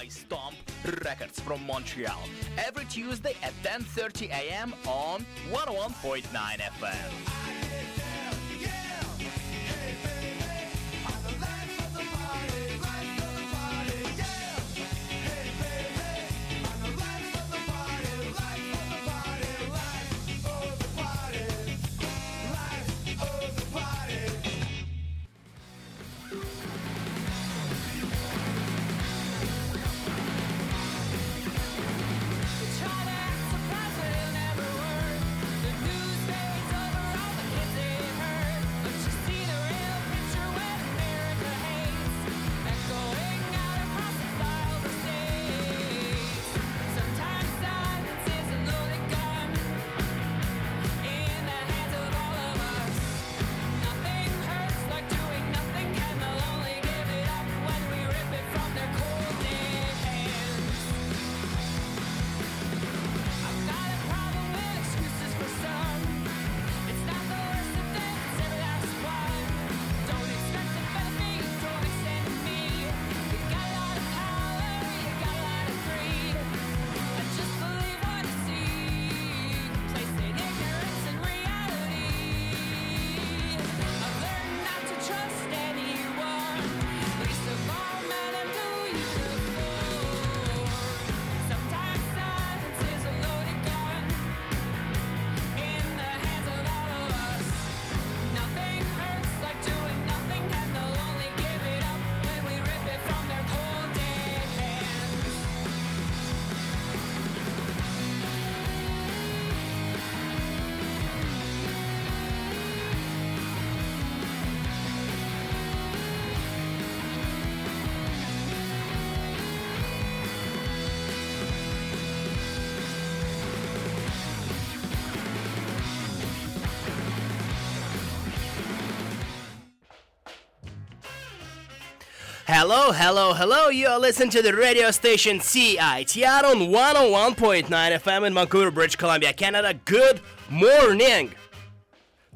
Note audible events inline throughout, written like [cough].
by Stomp Records from Montreal. Every Tuesday at 10:30 a.m. on 101.9 FM. Hello, hello, hello. You're listening to the radio station CITR on 101.9 FM in Vancouver, British Columbia, Canada. Good morning.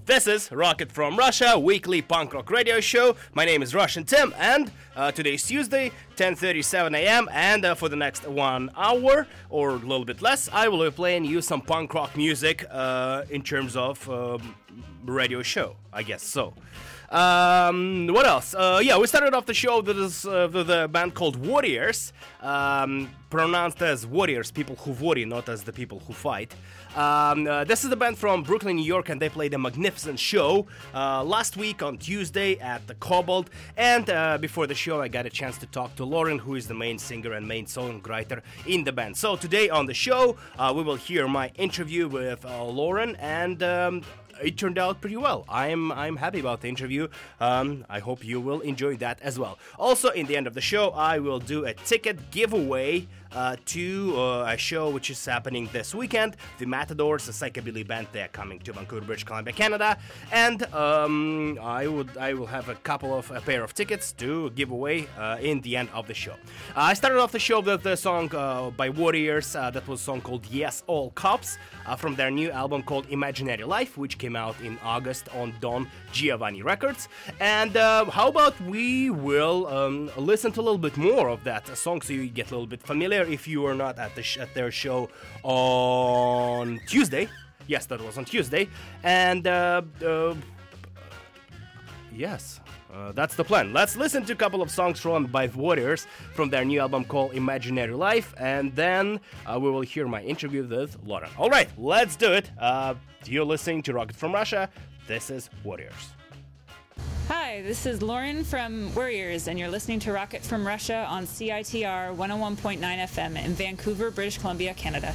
This is Rocket from Russia, weekly punk rock radio show. My name is Russian Tim, and uh, today is Tuesday, 10:37 a.m. And uh, for the next one hour or a little bit less, I will be playing you some punk rock music uh, in terms of um, radio show. I guess so. Um, what else? Uh, yeah, we started off the show with, this, uh, a band called Worriers, um, pronounced as Worriers, people who worry, not as the people who fight. Um, uh, this is the band from Brooklyn, New York, and they played a magnificent show uh, last week on Tuesday at the Cobalt. And uh, before the show, I got a chance to talk to Lauren, who is the main singer and main songwriter in the band. So today on the show, uh, we will hear my interview with Lauren and. Um, it turned out pretty well. I'm I'm happy about the interview. Um, I hope you will enjoy that as well. Also, in the end of the show, I will do a ticket giveaway uh, to uh, a show which is happening this weekend. The Matadors, a psychobilly band, they're coming to Vancouver, British Columbia, Canada, and um, I would I will have a couple of a pair of tickets to give away uh, in the end of the show. Uh, I started off the show with the song uh, by Worriers. That was a song called "Yes All Cops" from their new album called "Imaginary Life," which came out in August on Don Giovanni Records. And how about we will um, listen to a little bit more of that song so you get a little bit familiar if you were not at the sh- at their show on Tuesday. Yes, that was on Tuesday, and uh, uh, yes. Uh, that's the plan. Let's listen to a couple of songs from by Worriers from their new album called Imaginary Life, and then uh, we will hear my interview with Lauren. All right, let's do it. Uh, you're listening to Rocket from Russia. This is Worriers. Hi, this is Lauren from Worriers, and you're listening to Rocket from Russia on CITR 101.9 FM in Vancouver, British Columbia, Canada.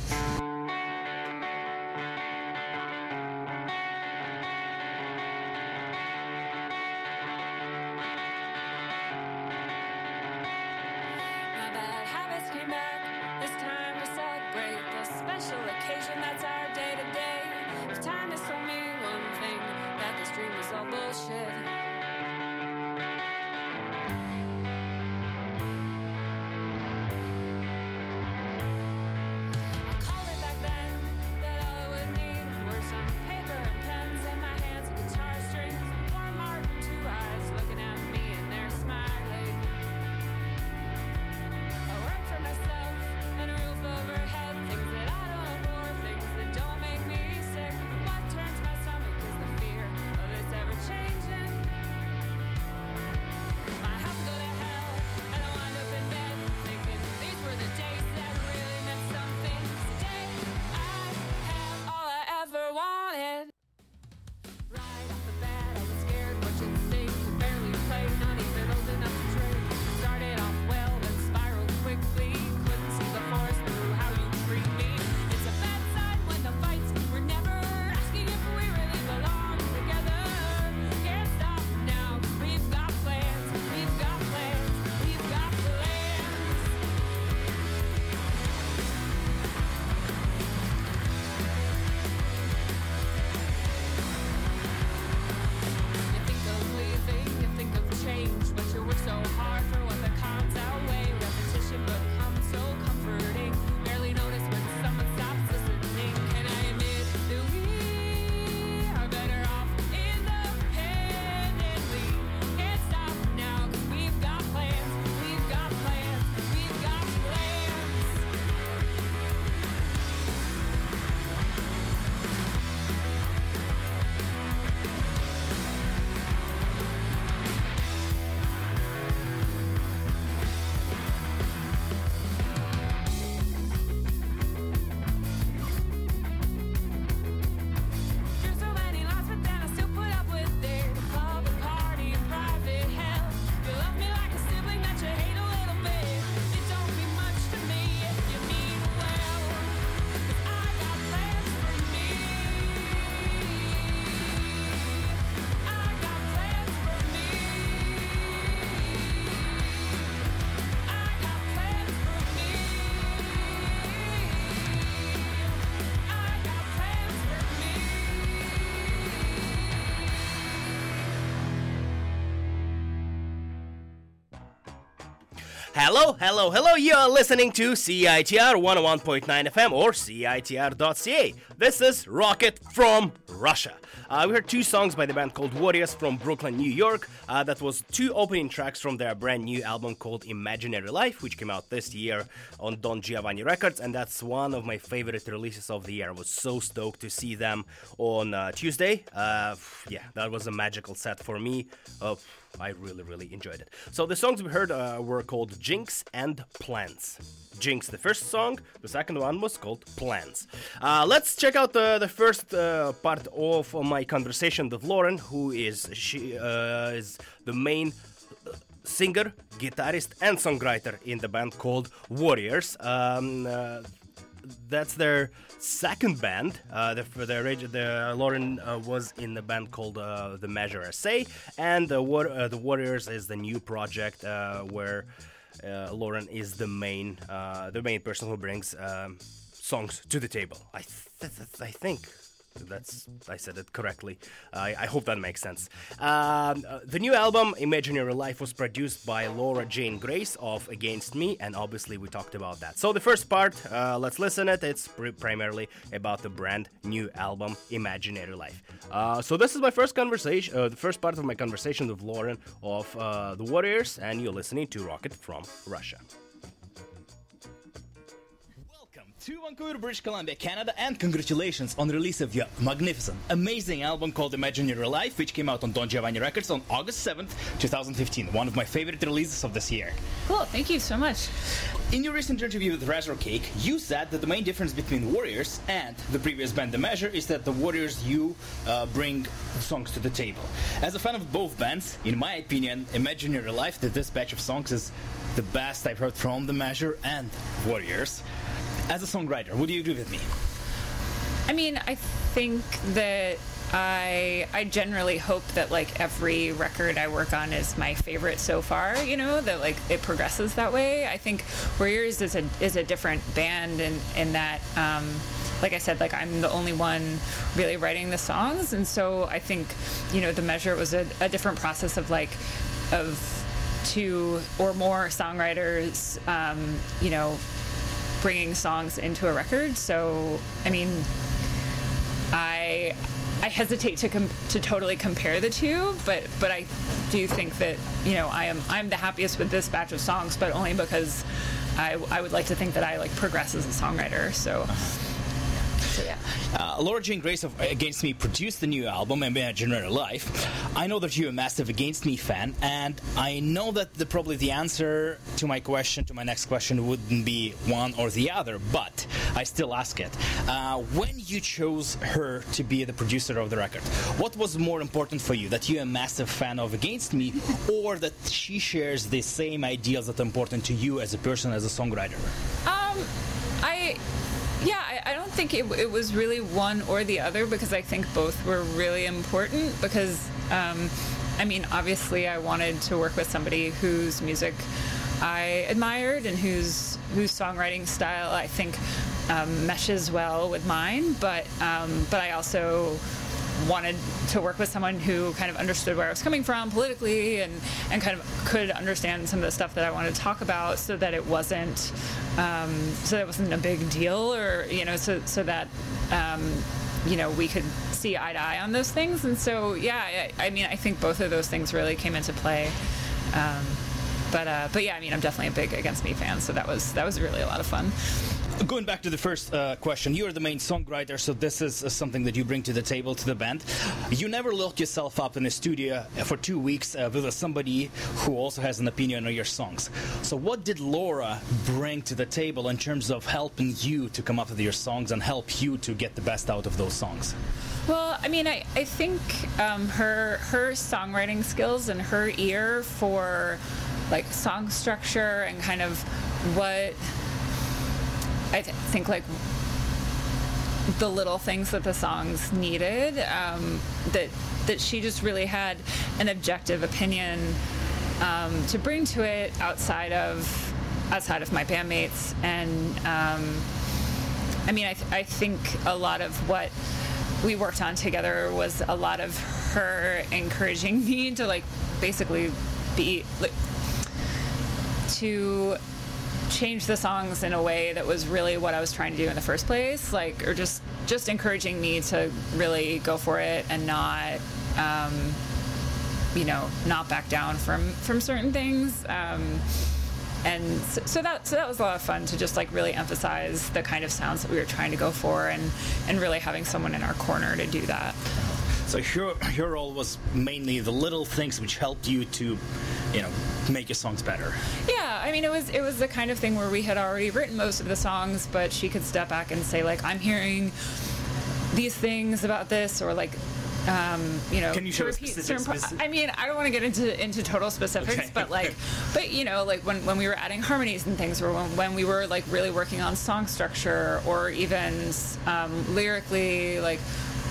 Hello, hello, hello. You are listening to CITR 101.9 FM or CITR.ca. This is Rocket from Russia. Uh, we heard two songs by the band called Worriers from Brooklyn, New York. Uh, that was two opening tracks from their brand new album called Imaginary Life, which came out this year on Don Giovanni Records, and that's one of my favorite releases of the year. I was so stoked to see them on uh, Tuesday. Uh, yeah, that was a magical set for me. I really, really enjoyed it. So the songs we heard uh, were called Jinx and Plans. Jinx, the first song. The second one was called Plans. Uh, let's check out the, the first uh, part of my conversation with Lauren, who is she uh, is the main uh, singer, guitarist, and songwriter in the band called Worriers. Um, uh, that's their second band. Uh, the, the, the Lauren uh, was in the band called uh, the Measure SA, and the, uh, the Worriers is the new project uh, where uh, Lauren is the main uh, the main person who brings um, songs to the table. I th- th- I think that's I said it correctly. I, I hope that makes sense. Um, uh, the new album Imaginary Life was produced by Laura Jane Grace of Against Me, and obviously we talked about that. So the first part, uh, let's listen it. It's pr- primarily about the brand new album Imaginary Life. Uh, so this is my first conversation, uh, the first part of my conversation with Lauren of uh, the Worriers, and you're listening to Rocket from Russia to Vancouver, British Columbia, Canada, and congratulations on the release of your magnificent, amazing album called Imaginary Life, which came out on Don Giovanni Records on August 7th, 2015. One of my favorite releases of this year. Cool, thank you so much. In your recent interview with Razor Cake, you said that the main difference between Worriers and the previous band The Measure is that the Worriers, you uh, bring songs to the table. As a fan of both bands, in my opinion, Imaginary Life, that this batch of songs is the best I've heard from The Measure and Worriers as a songwriter, would you agree with me? I mean, I think that I I generally hope that like every record I work on is my favorite so far. You know that like it progresses that way. I think Worriers is a is a different band in in that. Um, like I said, like I'm the only one really writing the songs, and so I think, you know, the measure was a, a different process of like, of two or more songwriters, um, you know, bringing songs into a record. So, I mean, I I hesitate to to totally compare the two, but but I do think that you know I am I'm the happiest with this batch of songs, but only because I I would like to think that I like progress as a songwriter. So. So, yeah. Uh, Laura Jane Grace of Against Me produced the new album, Imaginary Life. I know that you're a massive Against Me fan, and I know that the, probably the answer to my question, to my next question, wouldn't be one or the other, but I still ask it. Uh, when you chose her to be the producer of the record, what was more important for you? That you're a massive fan of Against Me, or that she shares the same ideals that are important to you as a person, as a songwriter? Um, I yeah, I, I don't think it, it, was really one or the other because I think both were really important. Because, um, I mean, obviously, I wanted to work with somebody whose music I admired and whose whose songwriting style I think um, meshes well with mine. But um, but I also wanted to work with someone who kind of understood where I was coming from politically and, and kind of could understand some of the stuff that I wanted to talk about so that it wasn't um, so that it wasn't a big deal or you know so so that um, you know we could see eye to eye on those things and so yeah I, I mean I think both of those things really came into play um, but uh, but yeah I mean I'm definitely a big Against Me fan so that was that was really a lot of fun. Going back to the first uh, question, you are the main songwriter, so this is uh, something that you bring to the table to the band. You never locked yourself up in a studio for two weeks uh, with somebody who also has an opinion on your songs. So, what did Laura bring to the table in terms of helping you to come up with your songs and help you to get the best out of those songs? Well, I mean, I, I think um, her her songwriting skills and her ear for like song structure and kind of what I th- think like the little things that the songs needed um, that that she just really had an objective opinion um, to bring to it outside of outside of my bandmates. And um, I mean I, th- I think a lot of what we worked on together was a lot of her encouraging [laughs] me to like basically be like to change the songs in a way that was really what I was trying to do in the first place, like, or just just encouraging me to really go for it and not, um, you know, not back down from from certain things. Um, and so, so, that so that was a lot of fun to just like really emphasize the kind of sounds that we were trying to go for and and really having someone in our corner to do that. So your your role was mainly the little things which helped you to, you know, make your songs better. Yeah, I mean it was it was the kind of thing where we had already written most of the songs, but she could step back and say like I'm hearing these things about this or like um, you know, can you show specific, specific? I mean, I don't want to get into into total specifics, okay. but like, [laughs] but you know, like when, when we were adding harmonies and things, or when, when we were like really working on song structure, or even um, lyrically, like.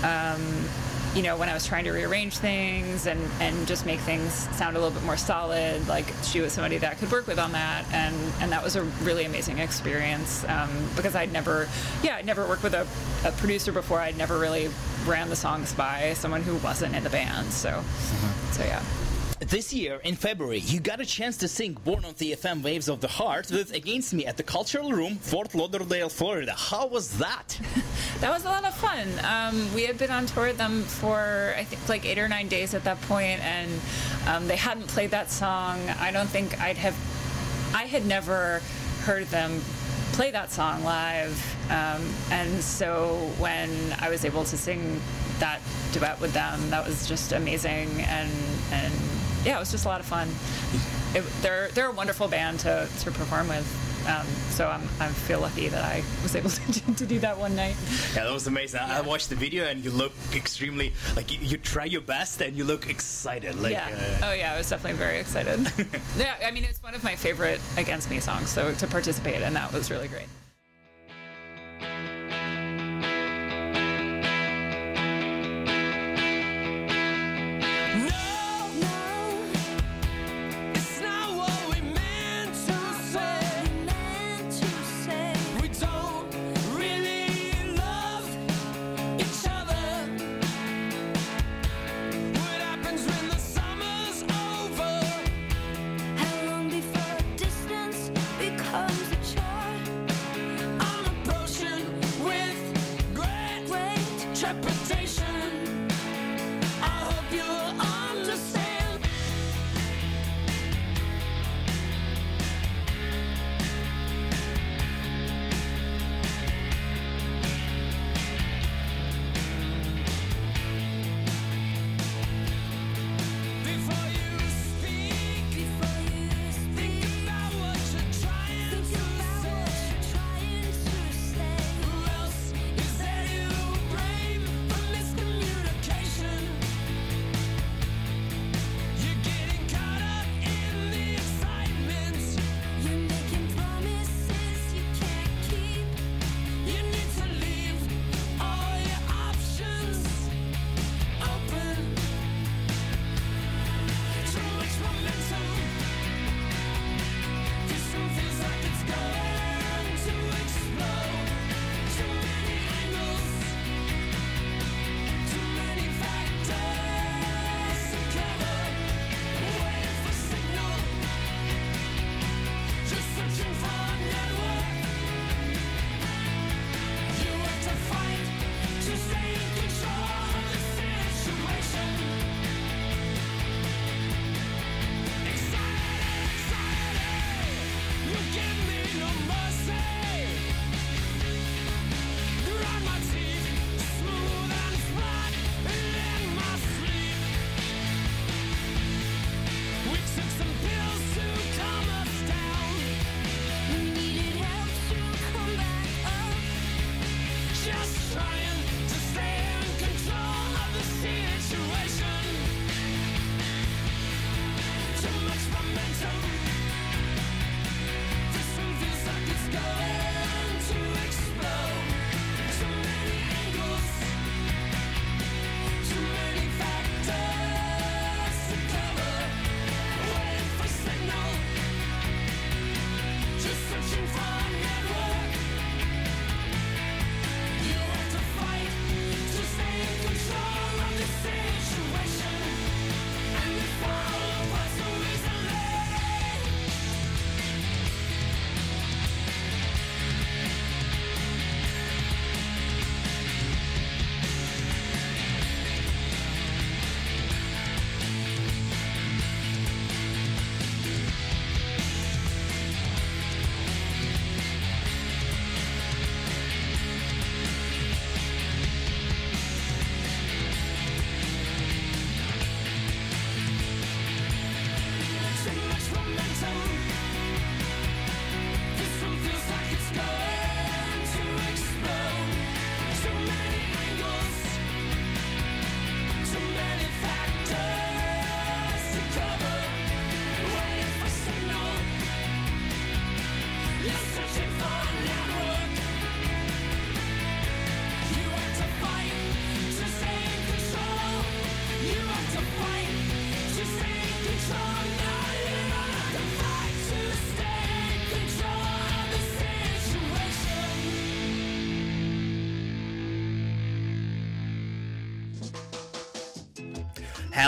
Um, you know, when I was trying to rearrange things and, and just make things sound a little bit more solid, like she was somebody that I could work with on that. And, and that was a really amazing experience um, because I'd never, yeah, I'd never worked with a, a, producer before. I'd never really ran the songs by someone who wasn't in the band. So, mm-hmm. so yeah. This year, in February, you got a chance to sing Born on the FM Waves of the Heart with Against Me at the Cultural Room, Fort Lauderdale, Florida. How was that? [laughs] that was a lot of fun. Um, we had been on tour with them for, I think, like eight or nine days at that point, and um, they hadn't played that song. I don't think I'd have, I had never heard them play that song live. Um, and so when I was able to sing that duet with them, that was just amazing and and yeah, it was just a lot of fun. It, they're they're a wonderful band to, to perform with. Um, so I'm, I feel lucky that I was able [laughs] to, to do that one night. Yeah, that was amazing. Yeah. I watched the video and you look extremely like you, you try your best and you look excited. Like, yeah. Uh, oh yeah, I was definitely very excited. [laughs] yeah, I mean it's one of my favorite Against Me songs, so to participate in that was really great.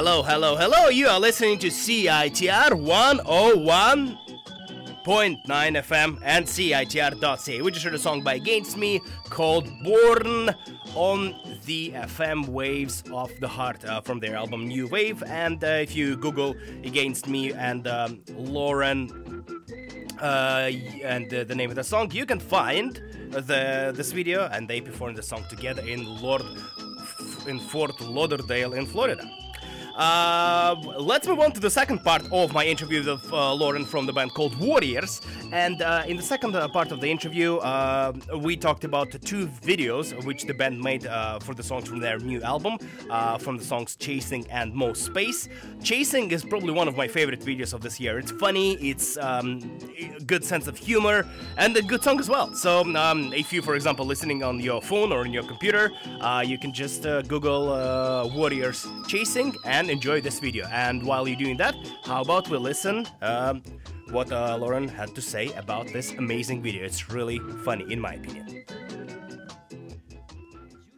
Hello, hello, hello. You are listening to CITR 101.9 FM and CITR.ca. We just heard a song by Against Me called Born on the FM Waves of the Heart uh, from their album New Wave. And uh, if you Google Against Me and um, Lauren uh, and uh, the name of the song, you can find the this video, and they performed the song together in Lord in Fort Lauderdale in Florida. Uh, let's move on to the second part of my interview with uh, Lauren from the band called Worriers. And uh, in the second uh, part of the interview, uh, we talked about two videos which the band made uh, for the songs from their new album, from the songs Chasing and Most Space. Chasing is probably one of my favorite videos of this year. It's funny, it's um, good sense of humor, and a good song as well. So um, if you, for example, listening on your phone or on your computer, you can just Google Worriers Chasing and enjoy this video. And while you're doing that, how about we listen um, what uh, Lauren had to say about this amazing video. It's really funny, in my opinion. You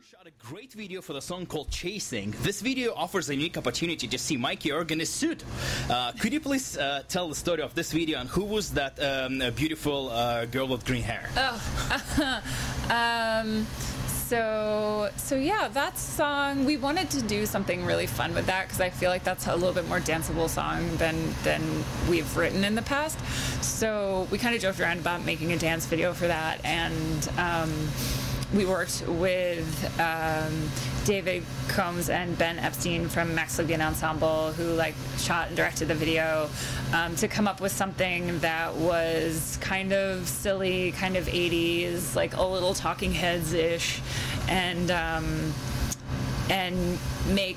shot a Great video for the song called Chasing. This video offers a unique opportunity to see Mikey Erg in his suit. Uh, could you please uh, tell the story of this video and who was that um, beautiful uh, girl with green hair? Oh, [laughs] um, so so yeah that song we wanted to do something really fun with that because i feel like that's a little bit more danceable song than than we've written in the past. So we kind of joked around about making a dance video for that and um, we worked with um, David Combs and Ben Epstein from Max Levine Ensemble, who like shot and directed the video, um, to come up with something that was kind of silly, kind of 80s, like a little Talking Heads ish, and um, and make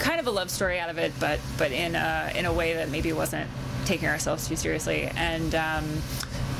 kind of a love story out of it, but but in a in a way that maybe wasn't taking ourselves too seriously and.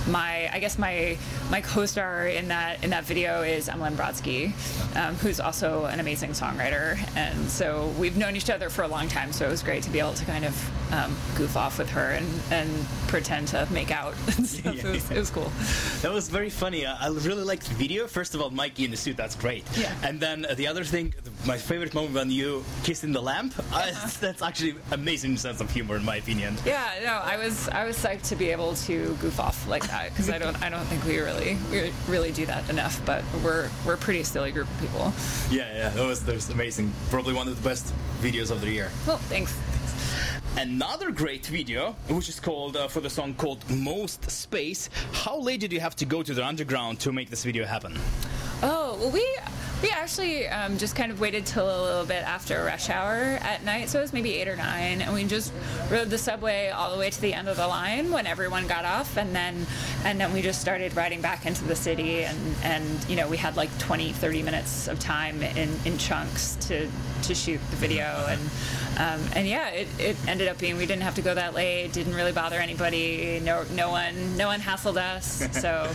My I guess my my co-star in that in that video is Emilyn Brodsky, um, who's also an amazing songwriter, and so we've known each other for a long time. So it was great to be able to kind of um, goof off with her and, and pretend to make out [laughs] and stuff. [laughs] Yeah. It, was, it, was, cool. That was very funny. I really liked the video. First of all, Mikey in the suit, that's great. Yeah. And then the other thing, my favorite moment when you kissed kissing the lamp. [laughs] Uh-huh. that's actually amazing sense of humor, in my opinion. Yeah. No, I was I was psyched to be able to goof off like that because I don't I don't think we really we really do that enough. But we're we're a pretty silly group of people. Yeah, yeah. That was that was amazing. Probably one of the best videos of the year. Well, thanks another great video, which is called uh, for the song called Most Space. How late did you have to go to the underground to make this video happen? Oh, well, we we actually um, just kind of waited till a little bit after rush hour at night, so it was maybe eight or nine, and we just rode the subway all the way to the end of the line when everyone got off, and then and then we just started riding back into the city, and and you know we had like 20, 30 minutes of time in in chunks to to shoot the video, and um, and yeah, it, it ended up being we didn't have to go that late, didn't really bother anybody, no no one no one hassled us, [laughs] so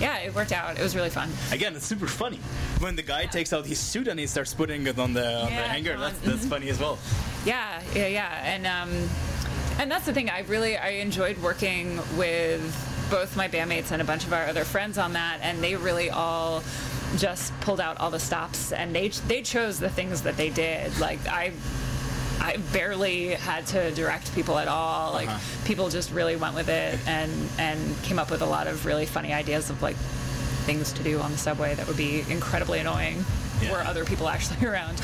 yeah, it worked out. It was really fun. Again, it's super funny when the guy yeah. takes out his suit and he starts putting it on the on the hanger. That's that's funny as well. Yeah, yeah, yeah, and um, and that's the thing. I really I enjoyed working with both my bandmates and a bunch of our other friends on that, and they really all just pulled out all the stops and they they chose the things that they did. Like I I barely had to direct people at all. Like uh-huh. people just really went with it and and came up with a lot of really funny ideas of like things to do on the subway that would be incredibly annoying yeah. were other people [laughs] actually around.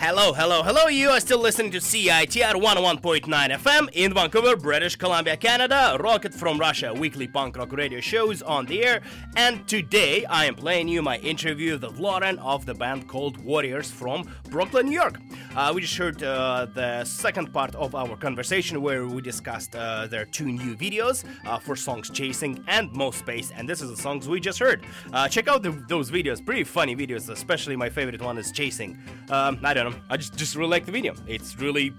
Hello, hello, hello. You are still listening to CITR 101.9 FM in Vancouver, British Columbia, Canada. Rocket from Russia, weekly punk rock radio shows on the air. And today I am playing you my interview with Lauren of the band called Worriers from Brooklyn, New York. Uh, we just heard uh, the second part of our conversation where we discussed uh, their two new videos uh, for songs Chasing and Most Space. And this is the songs we just heard. Uh, check out the, those videos, pretty funny videos, especially my favorite one is Chasing. Um, I don't know. I just just really like the video. It's really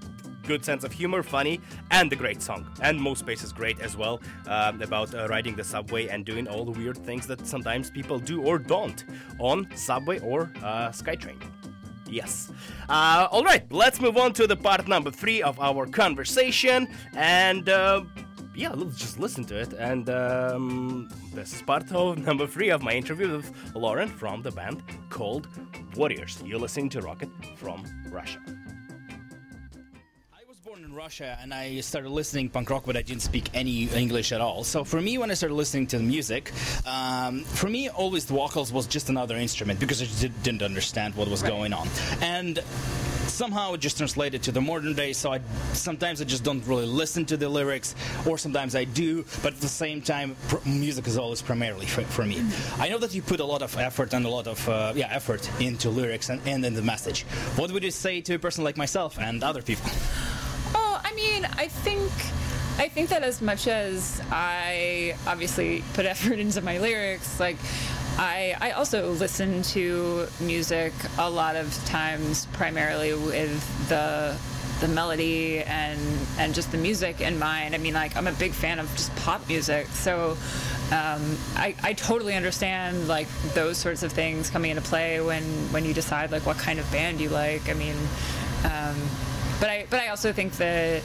good sense of humor, funny, and a great song. And Most Space is great as well um, about uh, riding the subway and doing all the weird things that sometimes people do or don't on subway or uh, SkyTrain. Yes. Uh, all right, let's move on to the part number three of our conversation. And uh, yeah, let's just listen to it. And um, this is part of [laughs] number three of my interview with Lauren from the band called Worriers. You're listening to Rocket from Russia. I was born in Russia and I started listening punk rock, but I didn't speak any English at all. So for me, when I started listening to the music, um, for me, always the vocals was just another instrument because I did, didn't understand what was going on. And somehow it just translated to the modern day. So I sometimes I just don't really listen to the lyrics or sometimes I do but at the same time pr- music is always primarily for, for me. I know that you put a lot of effort and a lot of uh, yeah effort into lyrics and, and in the message. What would you say to a person like myself and other people mean, I think I think that as much as I obviously put [laughs] effort into my lyrics, like I I also listen to music a lot of times primarily with the the melody and and just the music in mind. I mean, like I'm a big fan of just pop music, so um, I, I totally understand like those sorts of things coming into play when when you decide like what kind of band you like. I mean, um, but I but I also think that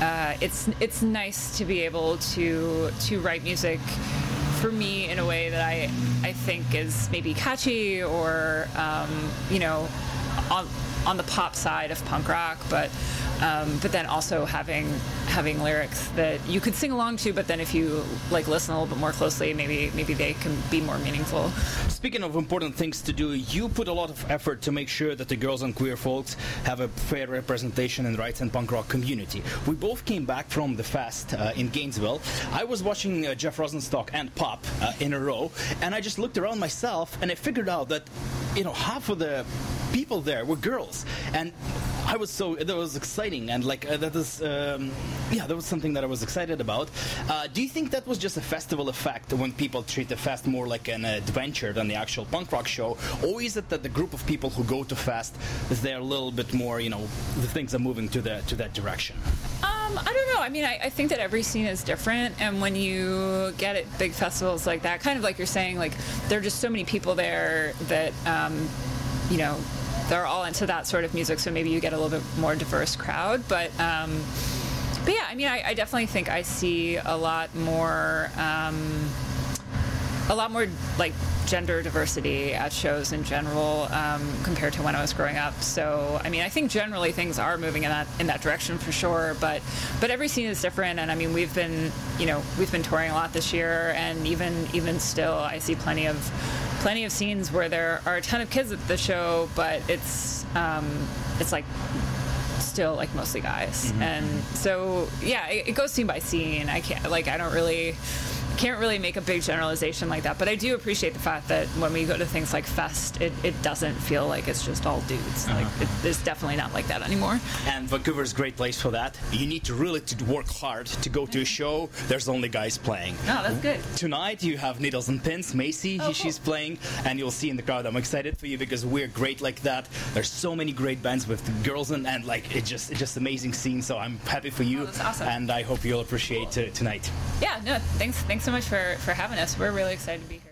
uh, it's it's nice to be able to to write music for me in a way that I I think is maybe catchy or um, you know on on the pop side of punk rock, but um, but then also having having lyrics that you could sing along to, but then if you like listen a little bit more closely, maybe maybe they can be more meaningful. Speaking of important things to do, you put a lot of effort to make sure that the girls and queer folks have a fair representation in the rights and punk rock community. We both came back from the fest uh, in Gainesville. I was watching uh, Jeff Rosenstock and PUP uh, in a row, and I just looked around myself and I figured out that you know half of the people there were girls, and I was so that was exciting and like uh, that was um, yeah that was something that I was excited about. Uh, do you think that was just a festival effect when people treat the fest more like an adventure than the actual punk rock show, or is it that the group of people who go to fest is there a little bit more you know the things are moving to the to that direction? Um, I don't know. I mean, I, I think that every scene is different, and when you get at big festivals like that, kind of like you're saying, like there are just so many people there that um, you know they're all into that sort of music, so maybe you get a little bit more diverse crowd. But um, but yeah, I mean, I, I definitely think I see a lot more. Um, a lot more like gender diversity at shows in general um, compared to when I was growing up. So I mean, I think generally things are moving in that in that direction for sure. But but every scene is different, and I mean, we've been you know we've been touring a lot this year, and even even still, I see plenty of plenty of scenes where there are a ton of kids at the show, but it's um, it's like still like mostly guys. And so yeah it, it goes scene by scene. I can't like i don't really can't really make a big generalization like that but i do appreciate the fact that when we go to things like fest it, it doesn't feel like it's just all dudes like it, it's definitely not like that anymore And Vancouver is a great place for that. You need to really to work hard to go to a show. There's only guys playing. no that's good Tonight you have Needles and Pins, Macy, Oh, she's cool. playing, and you'll see in the crowd. I'm excited for you because we're great like that. There's so many great bands with girls and, and like it just it's just amazing scene. So I'm happy for you, Oh, that's awesome. and I hope you'll appreciate uh, tonight. yeah no thanks thanks so much for for having us. We're really excited to be here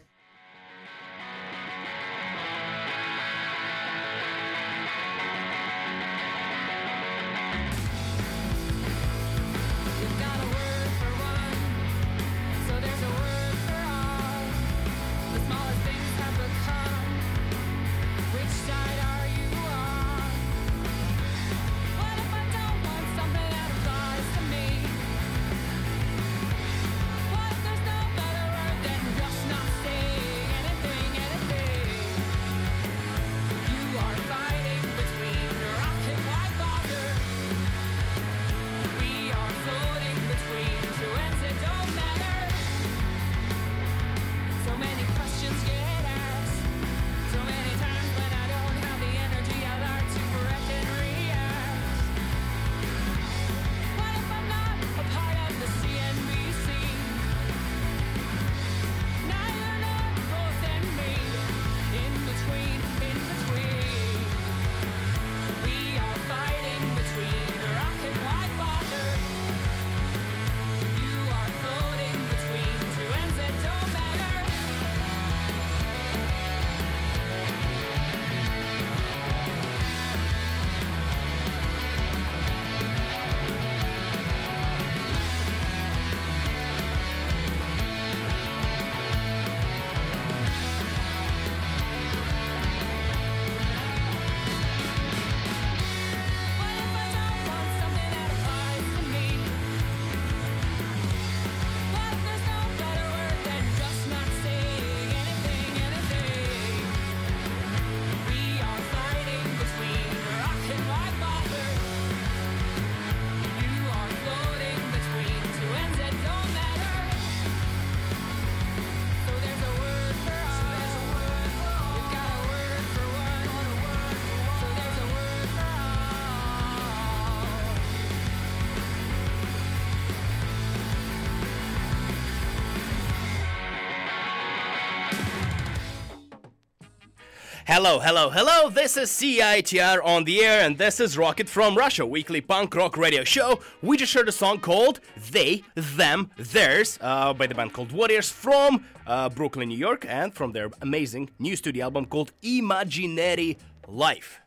Hello, hello, hello. This is CITR on the air, and this is Rocket from Russia, weekly punk rock radio show. We just heard a song called They, Them, Theirs uh, by the band called Worriers from uh, Brooklyn, New York, and from their amazing new studio album called Imaginary Life.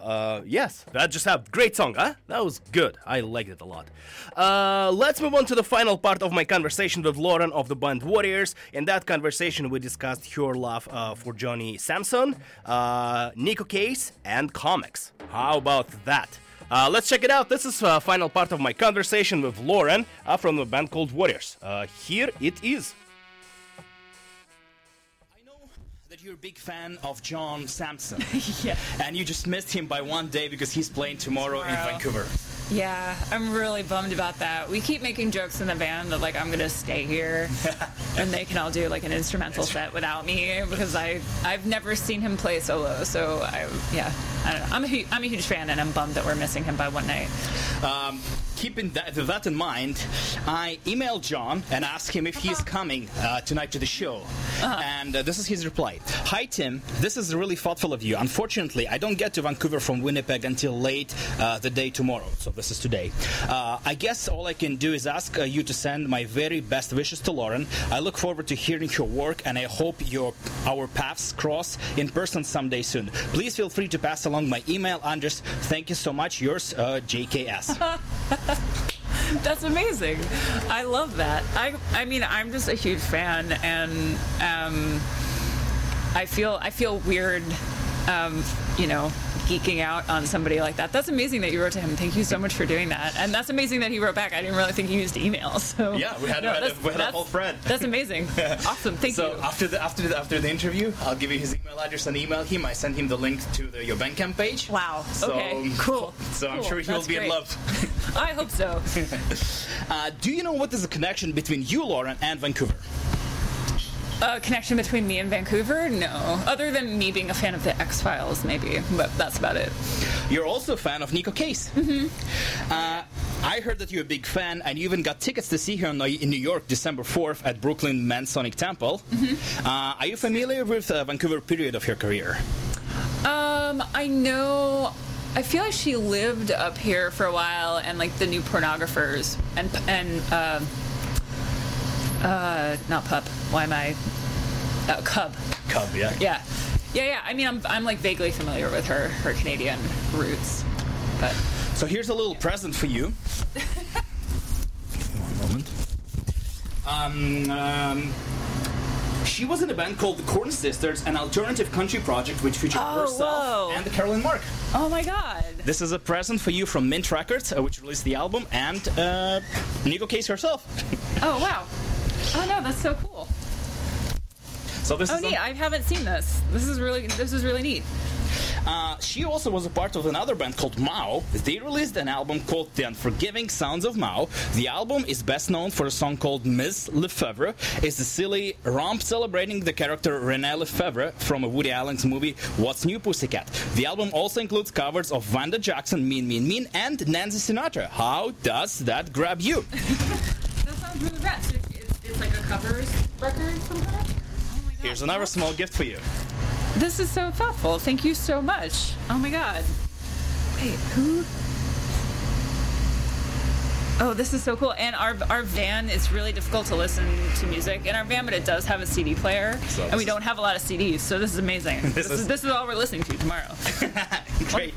Uh, yes, that just a great song, huh? That was good. I liked it a lot. Uh, let's move on to the final part of my conversation with Lauren of the band Worriers. In that conversation, we discussed her love uh, for Johnny Samson, uh, Neko Case, and comics. How about that? Uh, let's check it out. This is a final part of my conversation with Lauren uh, from the band called Worriers. Uh, here it is. That you're a big fan of John Samson. [laughs] yeah. and you just missed him by one day because he's playing tomorrow, in Vancouver. Yeah, I'm really bummed about that. We keep making jokes in the band that like I'm gonna stay here, [laughs] and they can all do like an instrumental set without me because I I've never seen him play solo. So I yeah I don't know. I'm a hu- I'm a huge fan, and I'm bummed that we're missing him by one night. Um, keeping that, that in mind, I emailed John and asked him if he's coming uh, tonight to the show. And uh, this is his reply Hi, Tim. This is really thoughtful of you. Unfortunately, I don't get to Vancouver from Winnipeg until late uh, the day tomorrow. So this is today. Uh, I guess all I can do is ask uh, you to send my very best wishes to Lauren. I look forward to hearing her work and I hope your our paths cross in person someday soon. Please feel free to pass along my email address. Thank you so much. Yours, uh, JKS. [laughs] That's amazing. I love that. I I mean I'm just a huge fan, and um, I feel I feel weird, um, you know, geeking out on somebody like that. That's amazing that you wrote to him. Thank you so much for doing that. And that's amazing that he wrote back. I didn't really think he used email. [laughs] So Yeah, we had- we had a- that's- we had a whole thread. [laughs] That's amazing. [laughs] awesome. Thank So you. So after the after the, after the interview, I'll give you his email address and email him. I send him the link to the, your Bandcamp page. Wow. So, okay. Cool. So I'm sure he'll That's be in love. I hope so. Uh, do you know what is the connection between you, Lauren, and Vancouver? A connection between me and Vancouver? No. Other than me being a fan of the X Files, maybe. But that's about it. You're also a fan of Neko Case. Mm-hmm. Uh, I heard that you're a big fan, and you even got tickets to see her in New York, December 4th, at Brooklyn Masonic Temple. Mm-hmm. Uh, are you familiar with the Vancouver period of her career? Um, I know. I feel like she lived up here for a while, and like the new pornographers and and uh, uh, not pup. Why am I? Uh, Cub. Cub, yeah. Yeah, yeah, yeah. I mean, I'm I'm like vaguely familiar with her her Canadian roots, but So here's a little present for you. One moment. Um, um, she was in a band called the Corn Sisters, an alternative country project which featured Oh, herself whoa. and Carolyn Mark. oh my god. This is a present for you from Mint Records, uh, which released the album, and uh, Neko Case herself. Oh wow. Oh no, that's so cool. so this Oh neat. I haven't seen this. This is really this is really neat. Uh, she also was a part of another band called Maow. They released an album called The Unforgiving Sounds of Maow. The album is best known for a song called Miss Lefebvre. It's a silly romp celebrating the character Renee Lefebvre from a Woody Allen's movie What's New Pussycat. The album also includes covers of Vanda Jackson, Mean Mean Mean, and Nancy Sinatra. How does that grab you? [laughs] That sounds really rad. It's, like a covers record from her. Here's another small gift for you. This is so thoughtful. Thank you so much. Oh my god. Wait, who? Oh, this is so cool. And our our van is really difficult to listen to music in our van, but it does have a CD player, So and we don't have a lot of CDs, so this is amazing. [laughs] this, is- is this is all we're listening to tomorrow. [laughs] Great.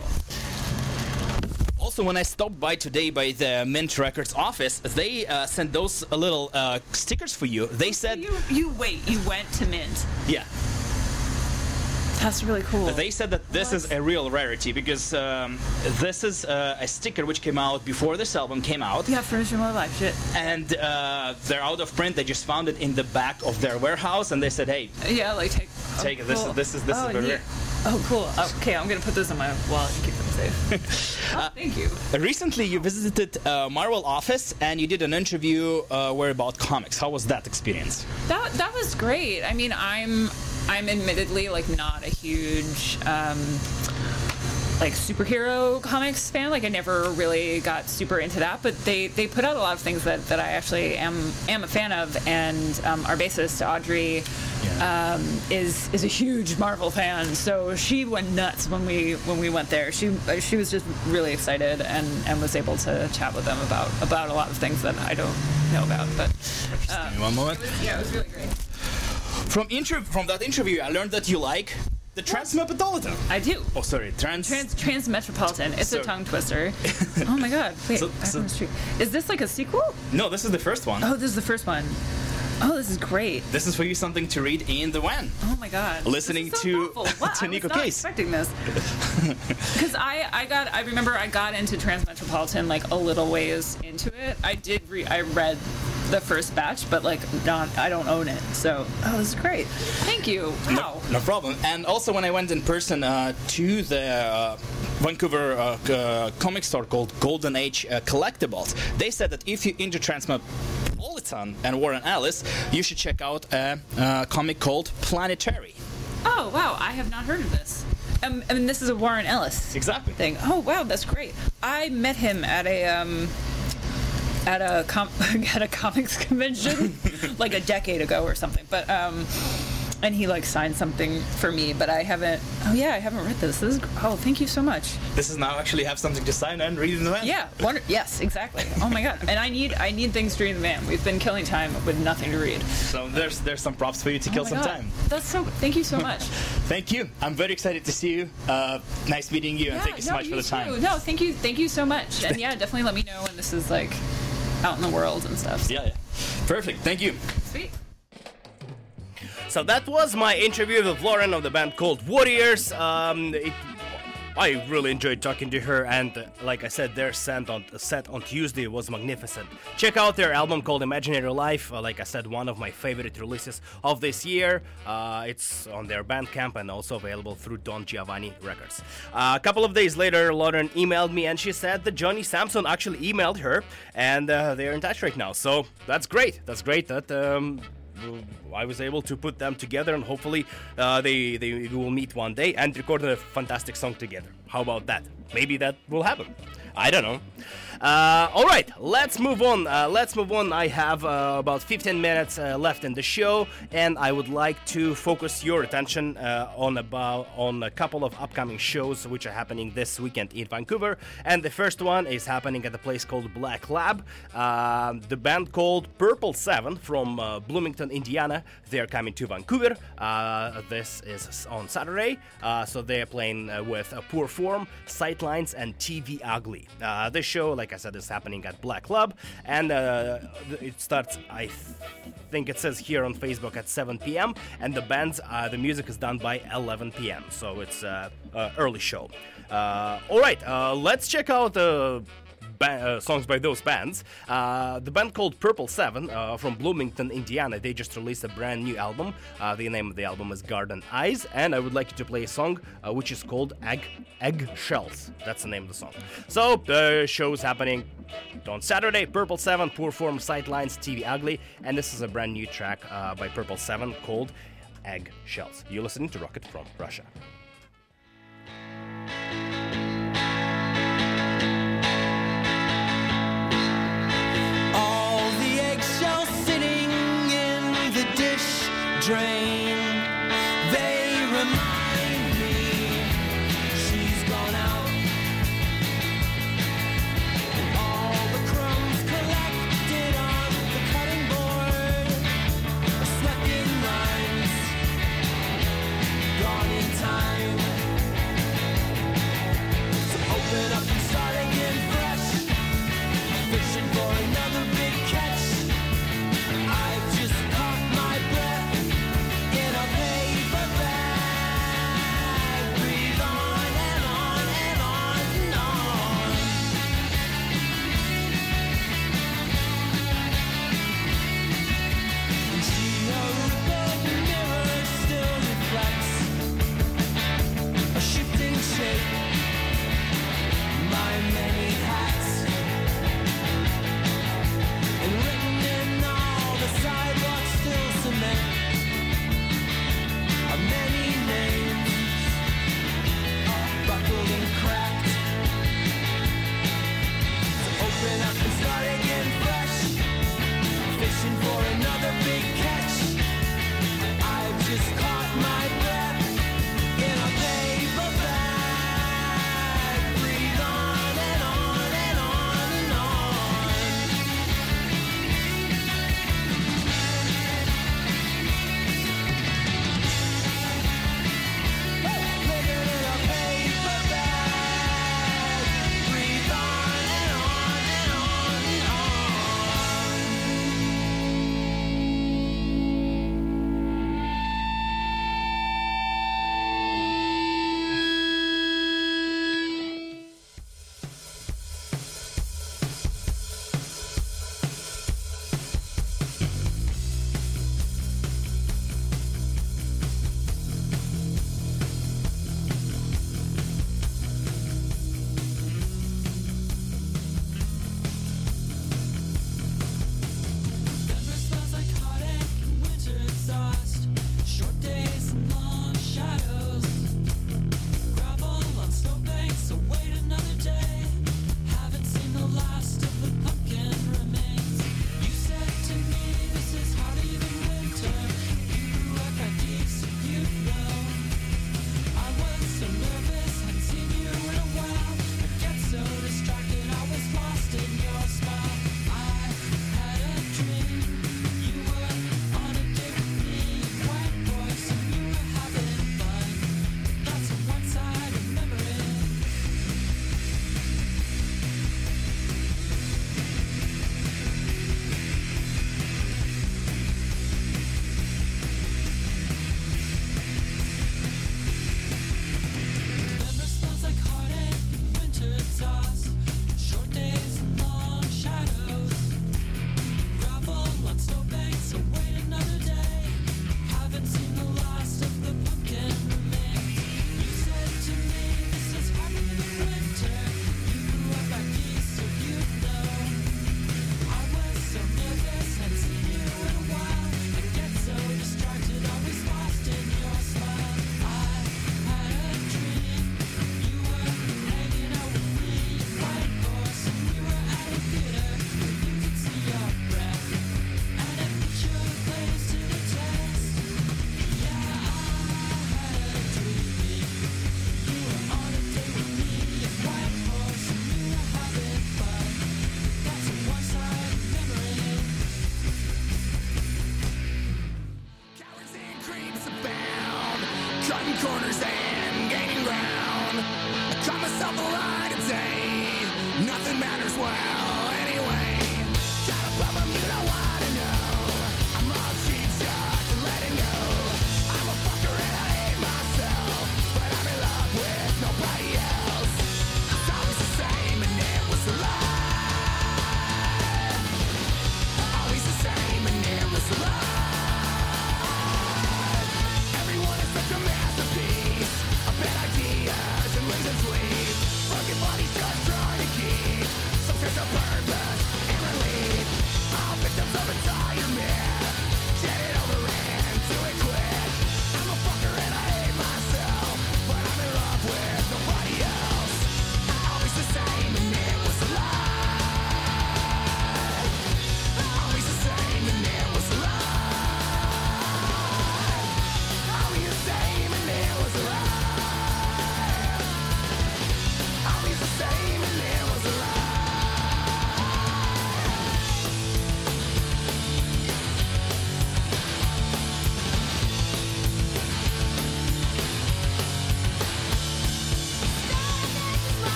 Also, when I stopped by today by the Mint Records office, they uh, sent those uh, little uh, stickers for you. They said, You you wait. You went to Mint. yeah, That's really cool. they said that this is a real rarity because um, this is uh, a sticker which came out before this album came out, yeah, furniture more life shit. and uh, they're out of print. They just found it in the back of their warehouse, and they said, "Hey, Yeah, like take. oh, Take it. This is- cool. this is- this is oh, very neat. rare. Oh, cool. Okay, I'm gonna put this in my wallet and keep them safe. [laughs] oh, thank you. recently you visited uh, Marvel office and you did an interview uh, where about comics. How was that experience?" That that was great. I mean, I'm I'm admittedly like not a huge um, like superhero comics fan. Like I never really got super into that, but they they put out a lot of things that, that I actually am am a fan of. And um, our bassist Audrey um, is is a huge Marvel fan, so she went nuts when we when we went there. She she was just really excited and, and was able to chat with them about about a lot of things that I don't know about. But Give me one moment. yeah, it was really great. From inter- from that interview, I learned that you like the Transmetropolitan. I do. Oh, sorry, Trans. Trans Transmetropolitan. It's So- a tongue twister. [laughs] oh my god! Wait, So- so- on the Street. Is this like a sequel? no, this is the first one. Oh, this is the first one. Oh, this is great. This is for you something to read in the van. Oh my god. Listening so to-. [laughs] What? to I Neko was not Case. expecting this. [laughs] Because I, I got I remember I got into Transmetropolitan like a little ways into it. I did re- I read the first batch, but like not I don't own it. So oh, this is great. Thank you. Wow. No problem. And also, when I went in person uh, to the uh, Vancouver uh, uh, comic store called Golden Age uh, Collectibles, they said that if you're into And Warren Ellis, you should check out a, a comic called Planetary. Oh wow, I have not heard of this. Um, I mean, this is a Warren Ellis Exactly. thing. Oh wow, that's great. I met him at a um, at a com- [laughs] at a comics convention [laughs] like a decade ago or something. But um, and he like signed something for me, but I haven't. Oh yeah, I haven't read this. This is oh, thank you so much. This is now actually have something to sign and read in the van. Yeah, wonder- yes, exactly. Oh my god, and I need I need things to read in the van. We've been killing time with nothing to read. So there's there's some props for you to kill oh my some God. time. That's so. Thank you so much. [laughs] Thank you. I'm very excited to see you. Uh, nice meeting you, and thank you so no, much for the time. too. No, thank you, thank you so much. And yeah, [laughs] definitely let me know when this is like out in the world and stuff. Yeah, yeah. Perfect. Thank you. Sweet. So that was my interview with Lauren of the band called Worriers. Um, it, I really enjoyed talking to her, and uh, like I said, their set on set on Tuesday was magnificent. Check out their album called Imaginary Life. Uh, like I said, one of my favorite releases of this year. Uh, it's on their Bandcamp and also available through Don Giovanni Records. Uh, a couple of days later, Lauren emailed me, and she said that Johnny Samson actually emailed her, and uh, they're in touch right now. So that's great. That's great. That. Um, I was able to put them together, and hopefully uh, they they will meet one day and record a fantastic song together. How about that? Maybe that will happen. I don't know. Uh, all right, let's move on. Uh, let's move on. I have uh, about 15 minutes left in the show, and I would like to focus your attention on about on a couple of upcoming shows which are happening this weekend in Vancouver. And the first one is happening at a place called Black Lab. Uh, the band called Purple Seven from Bloomington, Indiana. They are coming to Vancouver. This is on Saturday, so they are playing with Poor Form, Sightlines, and TV Ugly. This show, like I said, is happening at Black Club, and uh, it starts. I th- think it says here on Facebook at 7 p.m. And the bands, uh, the music is done by 11 p.m. So it's uh, early show. Uh, all right, uh, let's check out the ba- uh, songs by those bands. Uh, the band called Purple Seven uh, from Bloomington, Indiana. They just released a brand new album. The name of the album is Garden Eyes, and I would like you to play a song which is called Egg Egg Shells. That's the name of the song. So the show's happening on Saturday. Purple Seven, Poor Form, Sightlines, TV Ugly, and this is a brand new track by Purple Seven called Egg Shells. You're listening to Rocket from Russia. Drain.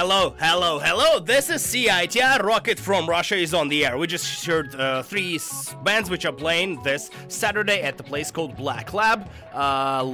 Hello, hello, hello. This is CITR. Rocket from Russia is on the air. We just heard uh, three bands which are playing this Saturday at the place called Black Lab. Uh,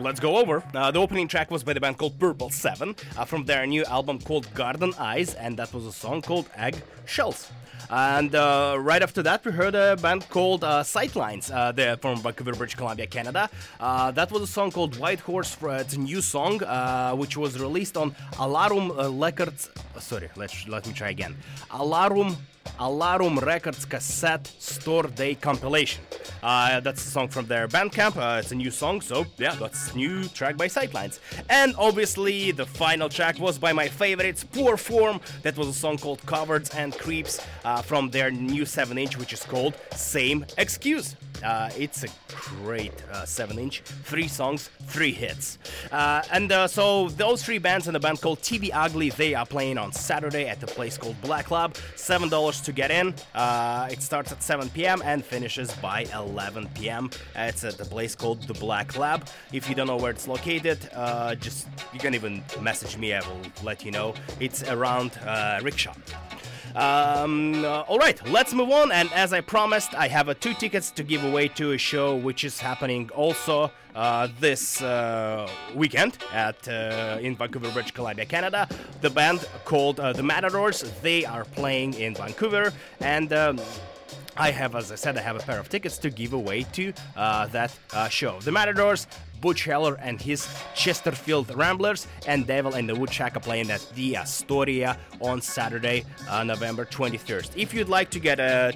let's go over. Uh, the opening track was by the band called Purple Seven uh, from their new album called Garden Eyes, and that was a song called Egg Shells. And uh, right after that, we heard a band called uh, Sightlines. Uh, they're from Vancouver, British Columbia, Canada. Uh, that was a song called White Horse. For, it's a new song uh, which was released on Alarum uh, Records. uh, sorry, let let me try again. Alarum Alarum Records cassette store day compilation. Uh, that's a song from their Bandcamp. Uh, it's a new song, so yeah, that's new track by Sightlines. And obviously, the final track was by my favorites, Poor Form. That was a song called Cowards and Creeps uh, from their new 7 inch, which is called Same Excuse. Uh, it's a great uh, 7 inch, three songs, three hits. Uh, and uh, so, those three bands and a band called TV Ugly, they are playing on Saturday at a place called Black Lab. $7 to get in. Uh, it starts at 7 p.m. and finishes by 11 p.m. It's at the place called the Black Lab. If you don't know where it's located, uh, just you can even message me. I will let you know. It's around uh, Rickshaw. Um, uh, all right, let's move on. And as I promised, I have uh, two tickets to give away to a show which is happening also uh, this uh, weekend at uh, in Vancouver, British Columbia, Canada. The band called uh, the Matadors. They are playing in Vancouver, and. Um, I have, as I said, I have a pair of tickets to give away to that show. The Matadors, Butch Heller and his Chesterfield Ramblers, and Devil and the Woodchuck are playing at the Astoria on Saturday, uh, November 23rd. If you'd like to get a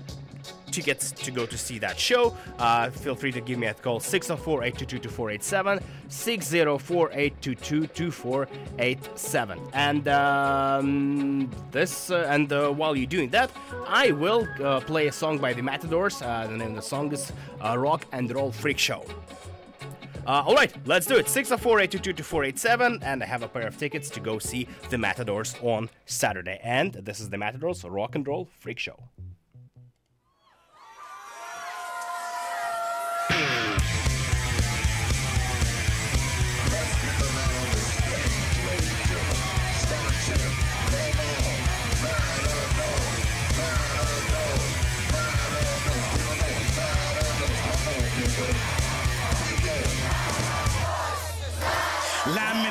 tickets to go to see that show, uh, feel free to give me a call 604 822 2487, 604 822 2487. And um, this, uh, and uh, while you're doing that, I will uh, play a song by the Matadors. Uh, the name of the song is uh, Rock and Roll Freak Show. Uh, all right, let's do it. 604 822 2487, and I have a pair of tickets to go see the Matadors on Saturday. And this is the Matadors Rock and Roll Freak Show.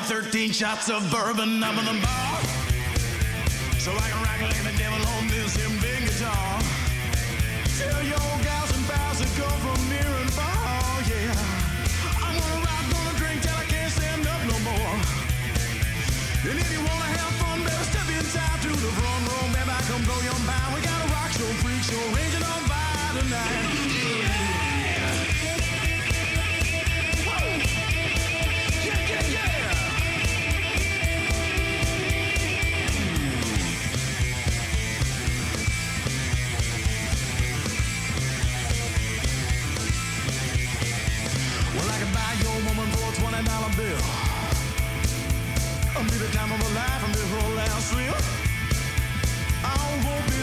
13 shots of bourbon up in the bar. So I can rock like the devil on this him big guitar. Tell your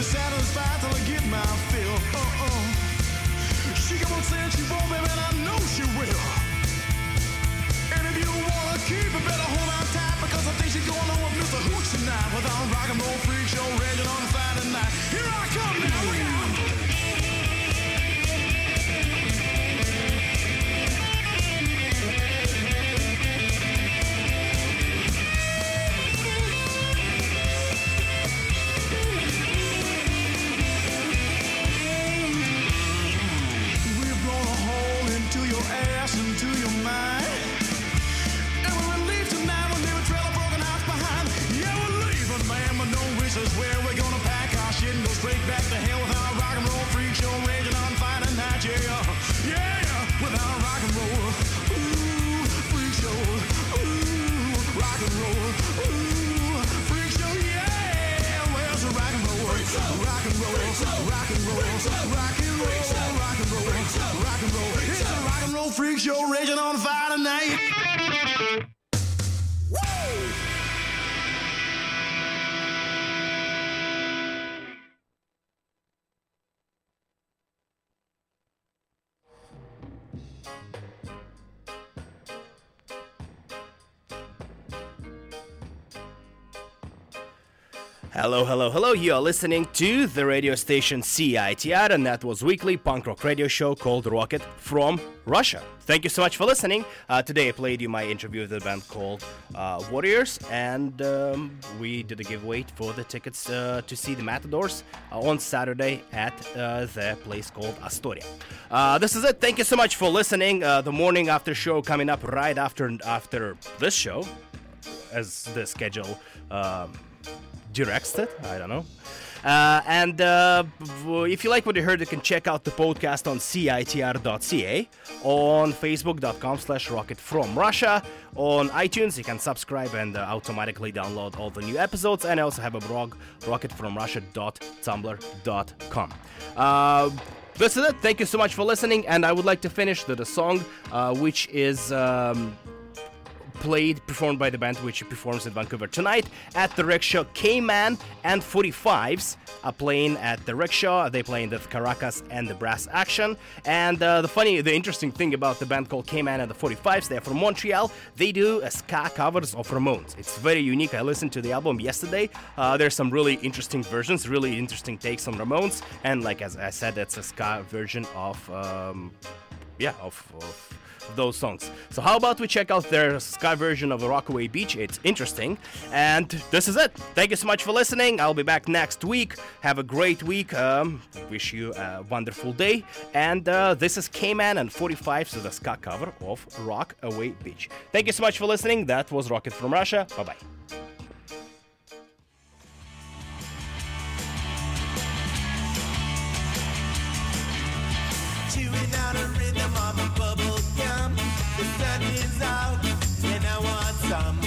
satisfied till I get my fill. Uh-uh. She keep on saying she won't, baby, and I know she will. And if you wanna keep it, better hold on tight because I think she's going on with Mr. Hooch tonight with our rock and roll freak show raging on Friday night. Here I come now, look! Hello, hello, hello. You are listening to the radio station CITR, and that was weekly punk rock radio show called Rocket from Russia. Thank you so much for listening. Uh, today I played you my interview with the band called uh, Worriers, and um, we did a giveaway for the tickets uh, to see the Matadors uh, on Saturday at uh, the place called Astoria. Uh, this is it. Thank you so much for listening. The morning after show coming up right after after this show, as the schedule. Um, directs it. I don't know. Uh, and uh, if you like what you heard, you can check out the podcast on citr.ca, on facebook.com slash rocket from Russia, on iTunes, you can subscribe and uh, automatically download all the new episodes, and I also have a blog, rocketfromrussia.tumblr.com. Uh, this is it. Thank you so much for listening, and I would like to finish with a song uh, which is... Um, played, performed by the band which performs in Vancouver tonight at the Rickshaw. K-Man and 45s are playing at the Rickshaw. They play in the Caracas and the Brass Action. And uh, the funny, the interesting thing about the band called K-Man and the 45s, they're from Montreal. They do a ska covers of Ramones. It's very unique. I listened to the album yesterday. Uh, there's some really interesting versions, really interesting takes on Ramones. And like as I said, it's a ska version of, um, yeah, of, of those songs. So how about we check out their ska version of Rockaway Beach? It's interesting. And this is it. Thank you so much for listening. I'll be back next week. Have a great week. Um, wish you a wonderful day. And uh, this is K-Man and 45, so the ska cover of Rockaway Beach. Thank you so much for listening. That was Rocket from Russia. Bye bye. Chewing out a rhythm bubble sun is out, and I want some.